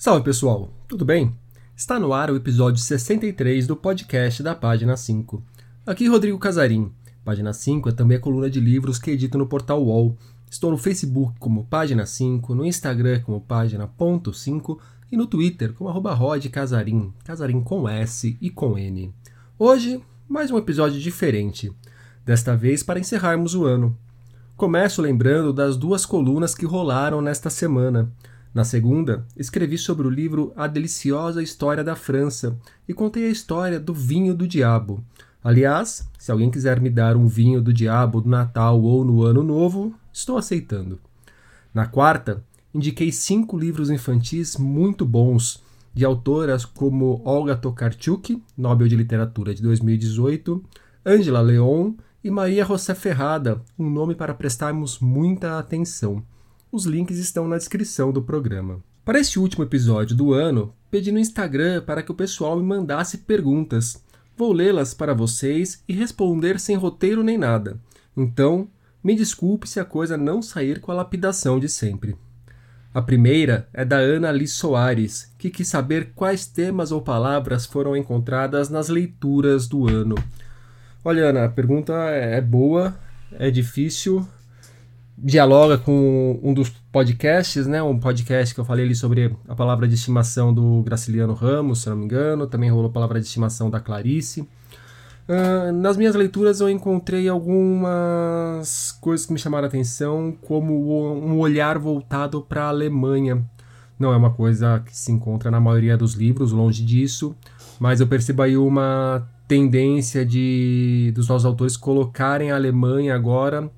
Salve pessoal, tudo bem? Está no ar o episódio 63 do podcast da Página 5. Aqui Rodrigo Casarim. Página 5 é também a coluna de livros que edito no portal UOL. Estou no Facebook como Página 5, no Instagram como Página.5 e no Twitter como arroba Rod Casarim, Casarim com S e com N. Hoje, mais um episódio diferente, desta vez para encerrarmos o ano. Começo lembrando das duas colunas que rolaram nesta semana. Na segunda, escrevi sobre o livro A Deliciosa História da França e contei a história do vinho do diabo. Aliás, se alguém quiser me dar um vinho do diabo do Natal ou no Ano Novo, estou aceitando. Na quarta, indiquei cinco livros infantis muito bons, de autoras como Olga Tokarczuk, Nobel de Literatura de 2018, Angela Leon e Maria José Ferrada, um nome para prestarmos muita atenção. Os links estão na descrição do programa. Para este último episódio do ano, pedi no Instagram para que o pessoal me mandasse perguntas. Vou lê-las para vocês e responder sem roteiro nem nada. Então, me desculpe se a coisa não sair com a lapidação de sempre. A primeira é da Ana Liz Soares, que quis saber quais temas ou palavras foram encontradas nas leituras do ano. Olha, Ana, a pergunta é boa, é difícil, dialoga com um dos podcasts, né? Um podcast que eu falei ali sobre a palavra de estimação do Graciliano Ramos, se não me engano. Também rolou a palavra de estimação da Clarice. Uh, nas minhas leituras eu encontrei algumas coisas que me chamaram a atenção, como um olhar voltado para a Alemanha. Não é uma coisa que se encontra na maioria dos livros, longe disso, mas eu percebo aí uma tendência de dos nossos autores colocarem a Alemanha agora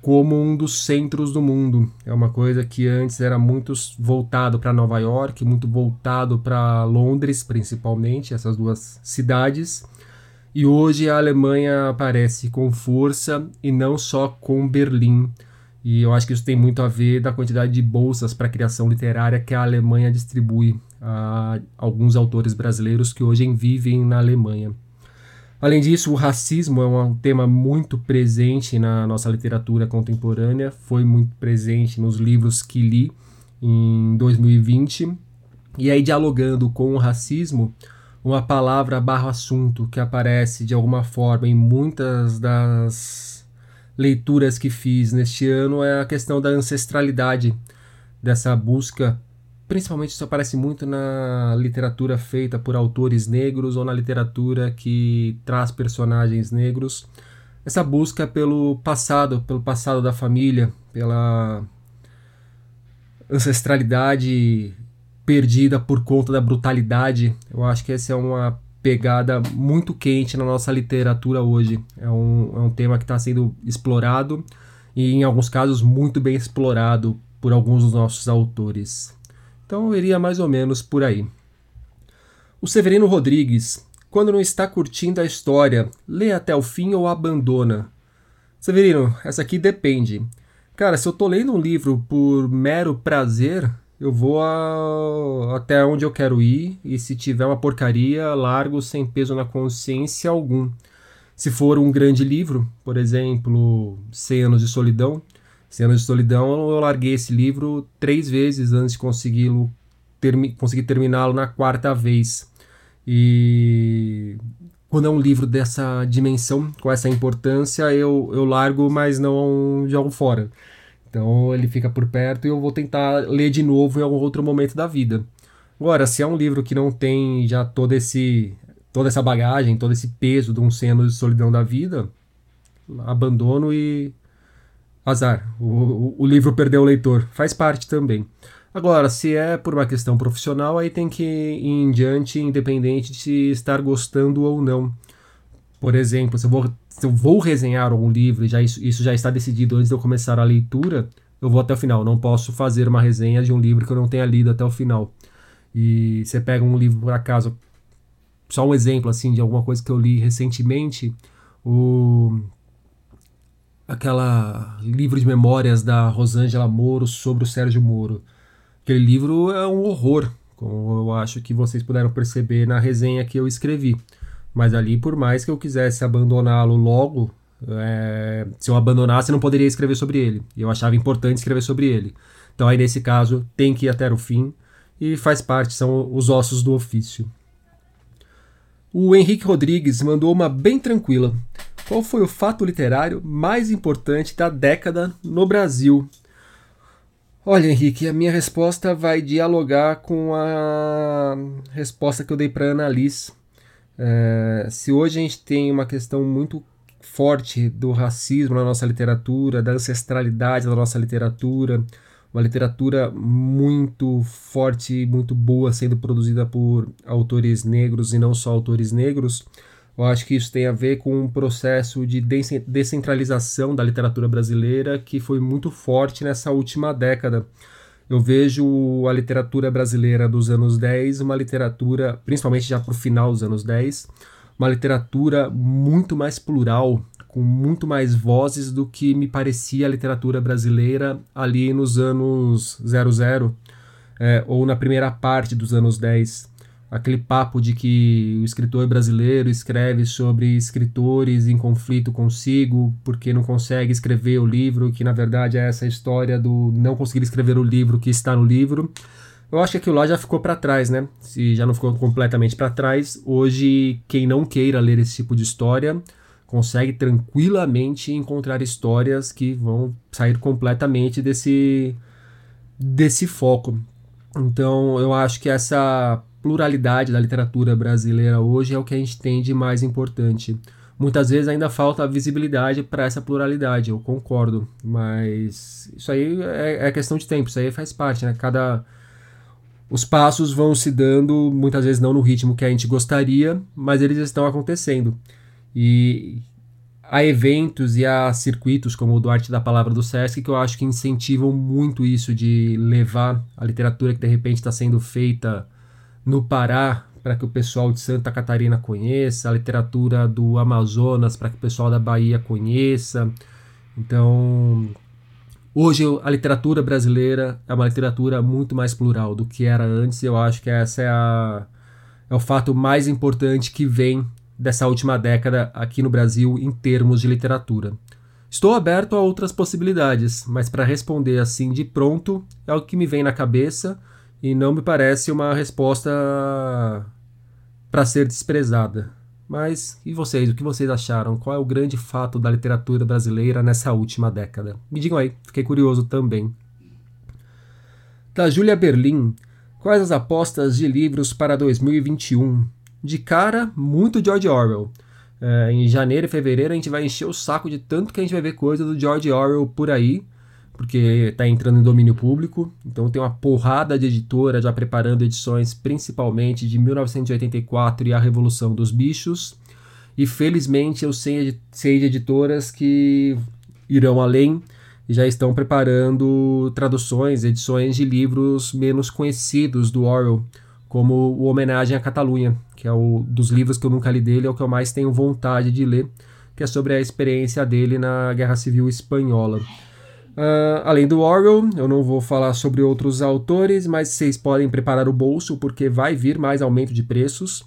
como um dos centros do mundo. É uma coisa que antes era muito voltado para Nova York, muito voltado para Londres, principalmente, essas duas cidades. E hoje a Alemanha aparece com força e não só com Berlim. E eu acho que isso tem muito a ver da quantidade de bolsas para criação literária que a Alemanha distribui a alguns autores brasileiros que hoje vivem na Alemanha. Além disso, o racismo é um tema muito presente na nossa literatura contemporânea, foi muito presente nos livros que li em 2020. E aí, dialogando com o racismo, uma palavra barra assunto que aparece de alguma forma em muitas das leituras que fiz neste ano é a questão da ancestralidade, dessa busca principalmente isso aparece muito na literatura feita por autores negros ou na literatura que traz personagens negros. Essa busca pelo passado, pelo passado da família, pela ancestralidade perdida por conta da brutalidade. Eu acho que essa é uma pegada muito quente na nossa literatura hoje. É um, é um tema que está sendo explorado e, em alguns casos, muito bem explorado por alguns dos nossos autores. Então eu iria mais ou menos por aí. O Severino Rodrigues, quando não está curtindo a história, lê até o fim ou abandona? Severino, essa aqui depende. Cara, se eu tô lendo um livro por mero prazer, eu vou a... até onde eu quero ir e se tiver uma porcaria, largo sem peso na consciência algum. Se for um grande livro, por exemplo, Cem Anos de Solidão, Cenas de Solidão, eu larguei esse livro três vezes antes de consegui-lo termi conseguir terminá-lo na quarta vez. E quando é um livro dessa dimensão, com essa importância, eu, eu largo, mas não jogo fora. Então ele fica por perto e eu vou tentar ler de novo em algum outro momento da vida. Agora, se é um livro que não tem já todo esse toda essa bagagem, todo esse peso de um ceno de solidão da vida, abandono e azar, o, o livro perdeu o leitor, faz parte também. Agora, se é por uma questão profissional, aí tem que ir em diante, independente de estar gostando ou não. Por exemplo, se eu vou, se eu vou resenhar um livro e já isso, isso já está decidido antes de eu começar a leitura, eu vou até o final. Não posso fazer uma resenha de um livro que eu não tenha lido até o final. E você pega um livro, por acaso, só um exemplo assim de alguma coisa que eu li recentemente, o aquela livro de memórias da Rosângela Moro sobre o Sérgio Moro. Aquele livro é um horror, como eu acho que vocês puderam perceber na resenha que eu escrevi. Mas ali, por mais que eu quisesse abandoná-lo logo, É, se eu abandonasse, eu não poderia escrever sobre ele. E eu achava importante escrever sobre ele. Então, aí nesse caso, tem que ir até o fim e faz parte, são os ossos do ofício. O Henrique Rodrigues mandou uma bem tranquila. Qual foi o fato literário mais importante da década no Brasil? Olha, Henrique, a minha resposta vai dialogar com a resposta que eu dei para a Annalise. É, se hoje a gente tem uma questão muito forte do racismo na nossa literatura, da ancestralidade da nossa literatura, uma literatura muito forte, muito boa, sendo produzida por autores negros e não só autores negros. Eu acho que isso tem a ver com um processo de descentralização da literatura brasileira que foi muito forte nessa última década. Eu vejo a literatura brasileira dos anos 10, uma literatura, principalmente já para o final dos anos 10, uma literatura muito mais plural, com muito mais vozes do que me parecia a literatura brasileira ali nos anos 00 é, ou na primeira parte dos anos 10 aquele papo de que o escritor brasileiro escreve sobre escritores em conflito consigo porque não consegue escrever o livro, que na verdade é essa história do não conseguir escrever o livro que está no livro. Eu acho que aquilo lá já ficou para trás, né? Se já não ficou completamente para trás, hoje quem não queira ler esse tipo de história consegue tranquilamente encontrar histórias que vão sair completamente desse desse foco. Então, eu acho que essa pluralidade da literatura brasileira hoje é o que a gente tem de mais importante. Muitas vezes ainda falta visibilidade para essa pluralidade, eu concordo, mas isso aí é, é, questão de tempo, isso aí faz parte, né? Cada os passos vão se dando, muitas vezes não no ritmo que a gente gostaria, mas eles estão acontecendo. E há eventos e há circuitos como o do Arte da Palavra do Sesc que eu acho que incentivam muito isso de levar a literatura que de repente está sendo feita no Pará para que o pessoal de Santa Catarina conheça, a literatura do Amazonas para que o pessoal da Bahia conheça. Então, hoje a literatura brasileira é uma literatura muito mais plural do que era antes. Eu acho que essa é, a, é o fato mais importante que vem dessa última década aqui no Brasil em termos de literatura. Estou aberto a outras possibilidades, mas para responder assim de pronto é o que me vem na cabeça e não me parece uma resposta para ser desprezada. Mas e vocês, o que vocês acharam? Qual é o grande fato da literatura brasileira nessa última década? Me digam aí, fiquei curioso também. Da Júlia Berlim, quais as apostas de livros para 2021? De cara, muito George Orwell. É, em janeiro e fevereiro a gente vai encher o saco de tanto que a gente vai ver coisa do George Orwell por aí porque está entrando em domínio público. Então tem uma porrada de editora já preparando edições, principalmente de 1984 e a Revolução dos Bichos. E felizmente eu sei, sei de editoras que irão além e já estão preparando traduções, edições de livros menos conhecidos do Orwell, como o Homenagem à Catalunha, que é o dos livros que eu nunca li dele, é o que eu mais tenho vontade de ler, que é sobre a experiência dele na Guerra Civil Espanhola. Uh, além do Orwell, eu não vou falar sobre outros autores, mas vocês podem preparar o bolso porque vai vir mais aumento de preços.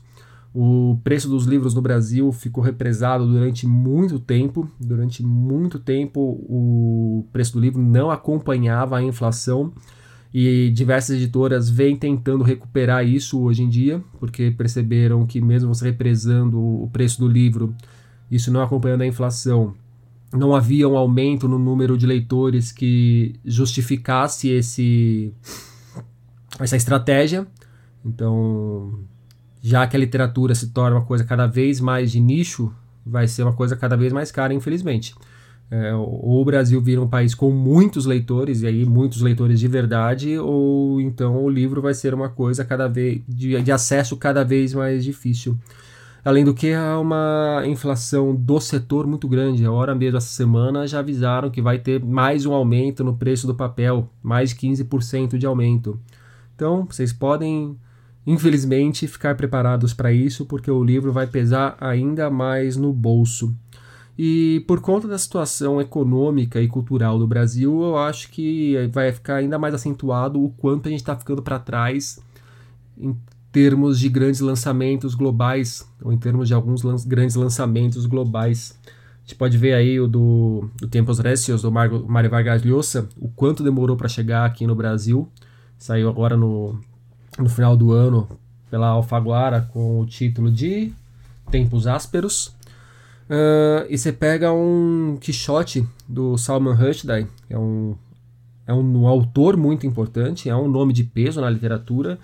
O preço dos livros no Brasil ficou represado durante muito tempo. Durante muito tempo, o preço do livro não acompanhava a inflação e diversas editoras vêm tentando recuperar isso hoje em dia, porque perceberam que, mesmo você represando o preço do livro, isso não acompanhando a inflação, não havia um aumento no número de leitores que justificasse esse essa estratégia. Então, já que a literatura se torna uma coisa cada vez mais de nicho, vai ser uma coisa cada vez mais cara, infelizmente. É, ou o Brasil vira um país com muitos leitores, e aí muitos leitores de verdade, ou então o livro vai ser uma coisa cada vez de, de acesso cada vez mais difícil. Além do que, há uma inflação do setor muito grande. A hora mesmo, essa semana, já avisaram que vai ter mais um aumento no preço do papel, mais de 15% de aumento. Então, vocês podem, infelizmente, ficar preparados para isso, porque o livro vai pesar ainda mais no bolso. E por conta da situação econômica e cultural do Brasil, eu acho que vai ficar ainda mais acentuado o quanto a gente está ficando para trás termos de grandes lançamentos globais, ou em termos de alguns lan grandes lançamentos globais. A gente pode ver aí o do, do Tempos Recios, do Mário Vargas Llosa, o quanto demorou para chegar aqui no Brasil. Saiu agora no, no final do ano pela Alfaguara com o título de Tempos Ásperos. Uh, e você pega um Quixote do Salman Rushdie, é um, é um, um autor muito importante, é um nome de peso na literatura,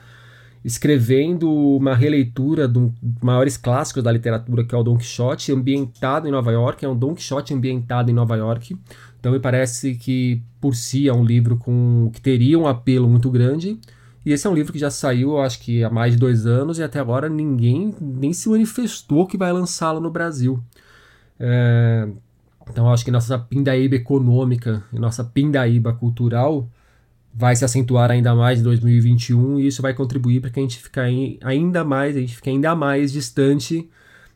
escrevendo uma releitura dos maiores clássicos da literatura, que é o Don Quixote, ambientado em Nova York. É um Don Quixote ambientado em Nova York. Então me parece que por si é um livro com que teria um apelo muito grande. E esse é um livro que já saiu, acho que há mais de dois anos, e até agora ninguém nem se manifestou que vai lançá-lo no Brasil. É, então acho que nossa pindaíba econômica nossa pindaíba cultural vai se acentuar ainda mais em 2021 e isso vai contribuir para que a gente fique ainda mais, a gente fique ainda mais distante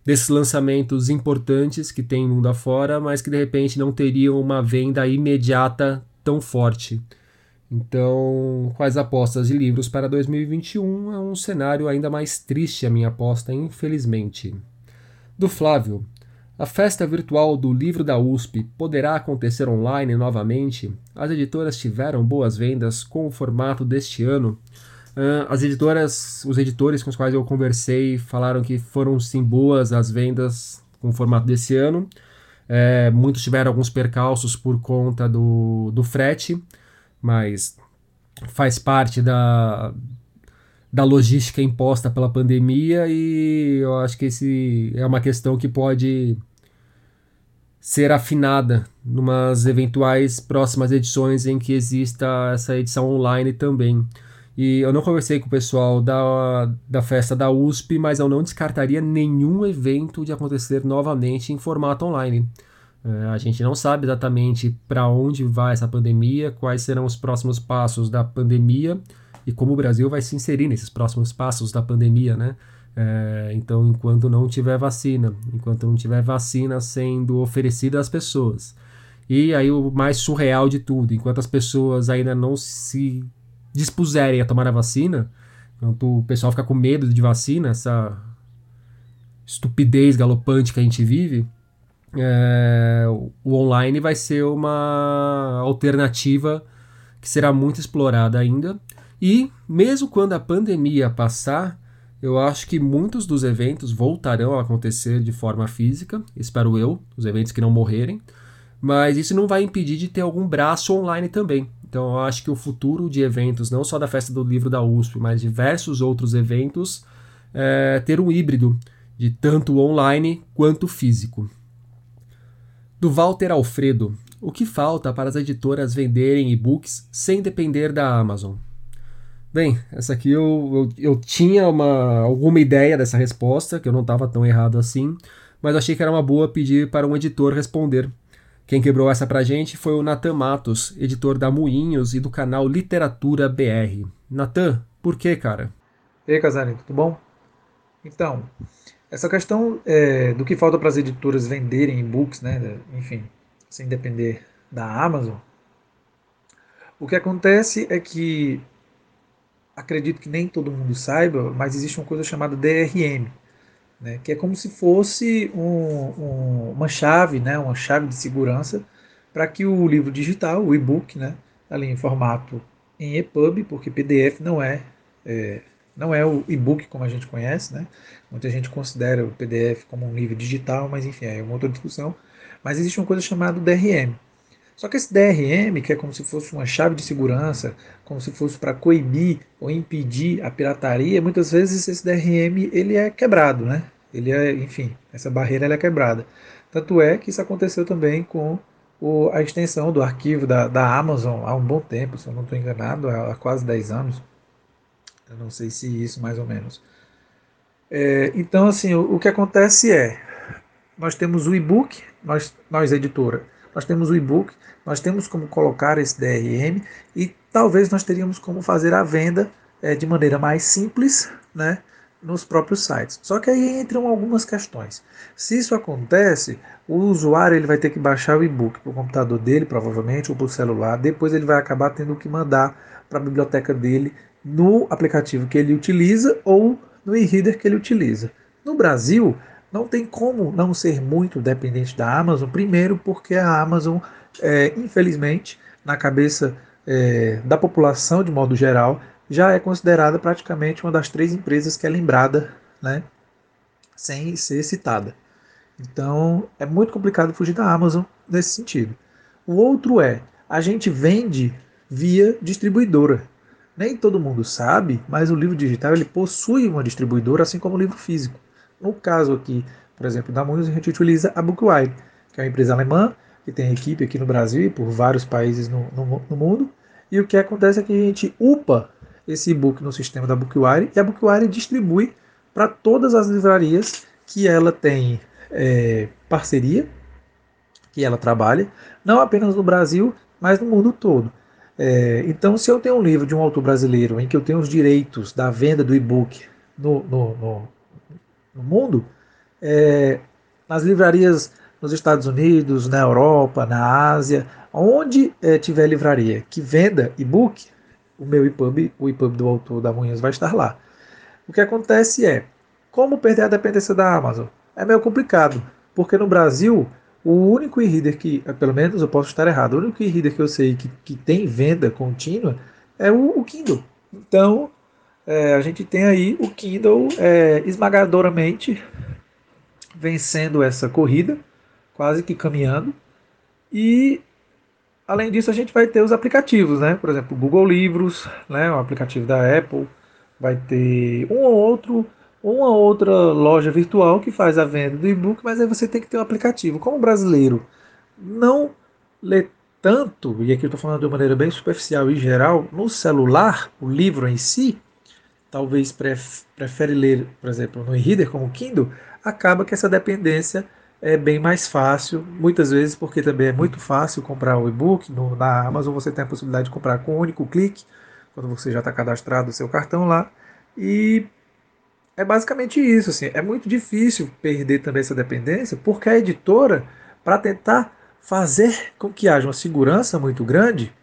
desses lançamentos importantes que tem mundo afora, mas que de repente não teriam uma venda imediata tão forte. Então, quais apostas de livros para 2021 é um cenário ainda mais triste a minha aposta, infelizmente. Do Flávio. A festa virtual do livro da USP poderá acontecer online novamente? As editoras tiveram boas vendas com o formato deste ano? Uh, as editoras, os editores com os quais eu conversei falaram que foram sim boas as vendas com o formato desse ano. É, muitos tiveram alguns percalços por conta do, do frete, mas faz parte da, da logística imposta pela pandemia e eu acho que esse é uma questão que pode ser afinada numas eventuais próximas edições em que exista essa edição online também. E eu não conversei com o pessoal da, da festa da USP, mas eu não descartaria nenhum evento de acontecer novamente em formato online. É, a gente não sabe exatamente para onde vai essa pandemia, quais serão os próximos passos da pandemia e como o Brasil vai se inserir nesses próximos passos da pandemia, né? É, então, enquanto não tiver vacina, enquanto não tiver vacina sendo oferecida às pessoas. E aí o mais surreal de tudo, enquanto as pessoas ainda não se dispuserem a tomar a vacina, enquanto o pessoal fica com medo de vacina, essa estupidez galopante que a gente vive, é, o online vai ser uma alternativa que será muito explorada ainda. E mesmo quando a pandemia passar, eu acho que muitos dos eventos voltarão a acontecer de forma física, espero eu, os eventos que não morrerem, mas isso não vai impedir de ter algum braço online também. Então eu acho que o futuro de eventos, não só da Festa do Livro da USP, mas diversos outros eventos, é ter um híbrido de tanto online quanto físico. Do Walter Alfredo, o que falta para as editoras venderem e-books sem depender da Amazon? Bem, essa aqui eu, eu, eu tinha uma, alguma ideia dessa resposta, que eu não estava tão errado assim, mas achei que era uma boa pedir para um editor responder. Quem quebrou essa pra gente foi o Natan Matos, editor da Moinhos e do canal Literatura BR. Natan, por que, cara? E aí, Casarinho, tudo bom? Então, essa questão é, do que falta para as editoras venderem e-books, né, enfim, sem depender da Amazon, o que acontece é que acredito que nem todo mundo saiba, mas existe uma coisa chamada DRM, né, que é como se fosse um, um, uma chave, né, uma chave de segurança para que o livro digital, o e-book, né, ali em formato em EPUB, porque PDF não é, é não é o e-book como a gente conhece, né? Muita gente considera o PDF como um livro digital, mas enfim, é uma outra discussão. Mas existe uma coisa chamada DRM, só que esse DRM, que é como se fosse uma chave de segurança, como se fosse para coibir ou impedir a pirataria, muitas vezes esse DRM ele é quebrado, né? Ele é, enfim, essa barreira é quebrada. Tanto é que isso aconteceu também com o, a extensão do arquivo da, da Amazon há um bom tempo, se eu não estou enganado, há, há quase 10 anos. Eu não sei se isso mais ou menos. É, então, assim, o, o que acontece é, nós temos o e-book, nós, nós editora, nós temos o e-book, nós temos como colocar esse DRM e talvez nós teríamos como fazer a venda é, de maneira mais simples, né, nos próprios sites. Só que aí entram algumas questões. Se isso acontece, o usuário ele vai ter que baixar o e-book para o computador dele, provavelmente, ou para o celular. Depois ele vai acabar tendo que mandar para a biblioteca dele no aplicativo que ele utiliza ou no e-reader que ele utiliza. No Brasil, não tem como não ser muito dependente da Amazon. Primeiro, porque a Amazon, é, infelizmente, na cabeça é, da população de modo geral, já é considerada praticamente uma das três empresas que é lembrada, né, sem ser citada. Então é muito complicado fugir da Amazon nesse sentido. O outro é a gente vende via distribuidora. Nem todo mundo sabe, mas o livro digital ele possui uma distribuidora, assim como o livro físico. No caso aqui, por exemplo, da Munhoz, a gente utiliza a Bookwire, que é uma empresa alemã que tem equipe aqui no Brasil e por vários países no, no, no mundo. E o que acontece é que a gente upa esse e-book no sistema da Bookwire e a Bookwire distribui para todas as livrarias que ela tem é, parceria, que ela trabalha, não apenas no Brasil, mas no mundo todo. É, então, se eu tenho um livro de um autor brasileiro em que eu tenho os direitos da venda do e-book no, no, no, no, mundo, é, nas livrarias nos Estados Unidos, na Europa, na Ásia, onde é, tiver livraria que venda e-book, o meu EPUB, o EPUB do autor da Munhas vai estar lá. O que acontece é, como perder a dependência da Amazon? É meio complicado, porque no Brasil o único e-reader que, eh, pelo menos eu posso estar errado, o único e-reader que eu sei que, que tem venda contínua é o, o Kindle. Então, é, a gente tem aí o Kindle é, esmagadoramente vencendo essa corrida, quase que caminhando. E, além disso, a gente vai ter os aplicativos, né? Por exemplo, o Google Livros, né? o aplicativo da Apple, vai ter um ou outro uma outra loja virtual que faz a venda do e-book, mas aí você tem que ter um aplicativo. Como o brasileiro não lê tanto, e aqui eu estou falando de uma maneira bem superficial e geral, no celular, o livro em si, talvez prefere ler, por exemplo, no e-reader como o Kindle, acaba que essa dependência é bem mais fácil, muitas vezes porque também é muito fácil comprar o e-book, na Amazon você tem a possibilidade de comprar com um único clique, quando você já está cadastrado o seu cartão lá, e é basicamente isso. Assim. É muito difícil perder também essa dependência, porque a editora, para tentar fazer com que haja uma segurança muito grande,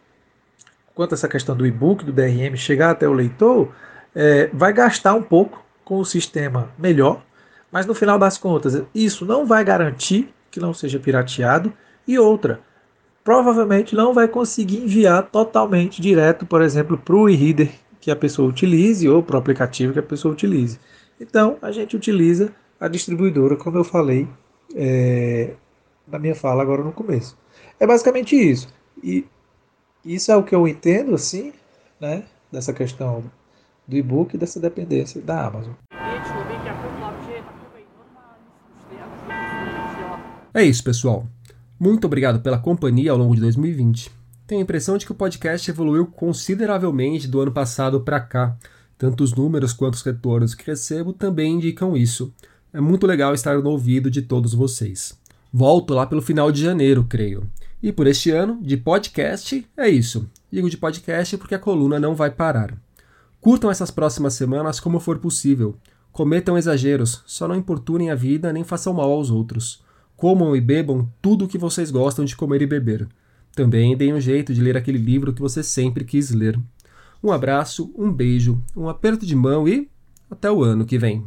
quanto a essa questão do e-book, do DRM, chegar até o leitor, é, vai gastar um pouco com o sistema melhor, mas no final das contas, isso não vai garantir que não seja pirateado. E outra, provavelmente não vai conseguir enviar totalmente direto, por exemplo, para o e-reader que a pessoa utilize ou para o aplicativo que a pessoa utilize. Então, a gente utiliza a distribuidora, como eu falei é, na minha fala agora no começo. É basicamente isso. E isso é o que eu entendo, assim, né, dessa questão do e-book e dessa dependência da Amazon. É isso, pessoal. Muito obrigado pela companhia ao longo de 2020. Tenho a impressão de que o podcast evoluiu consideravelmente do ano passado para cá tanto os números quanto os retornos que recebo também indicam isso. É muito legal estar no ouvido de todos vocês. Volto lá pelo final de janeiro, creio. E por este ano, de podcast, é isso. Digo de podcast porque a coluna não vai parar. Curtam essas próximas semanas como for possível. Cometam exageros, só não importunem a vida nem façam mal aos outros. Comam e bebam tudo o que vocês gostam de comer e beber. Também deem um jeito de ler aquele livro que você sempre quis ler. Um abraço, um beijo, um aperto de mão e até o ano que vem.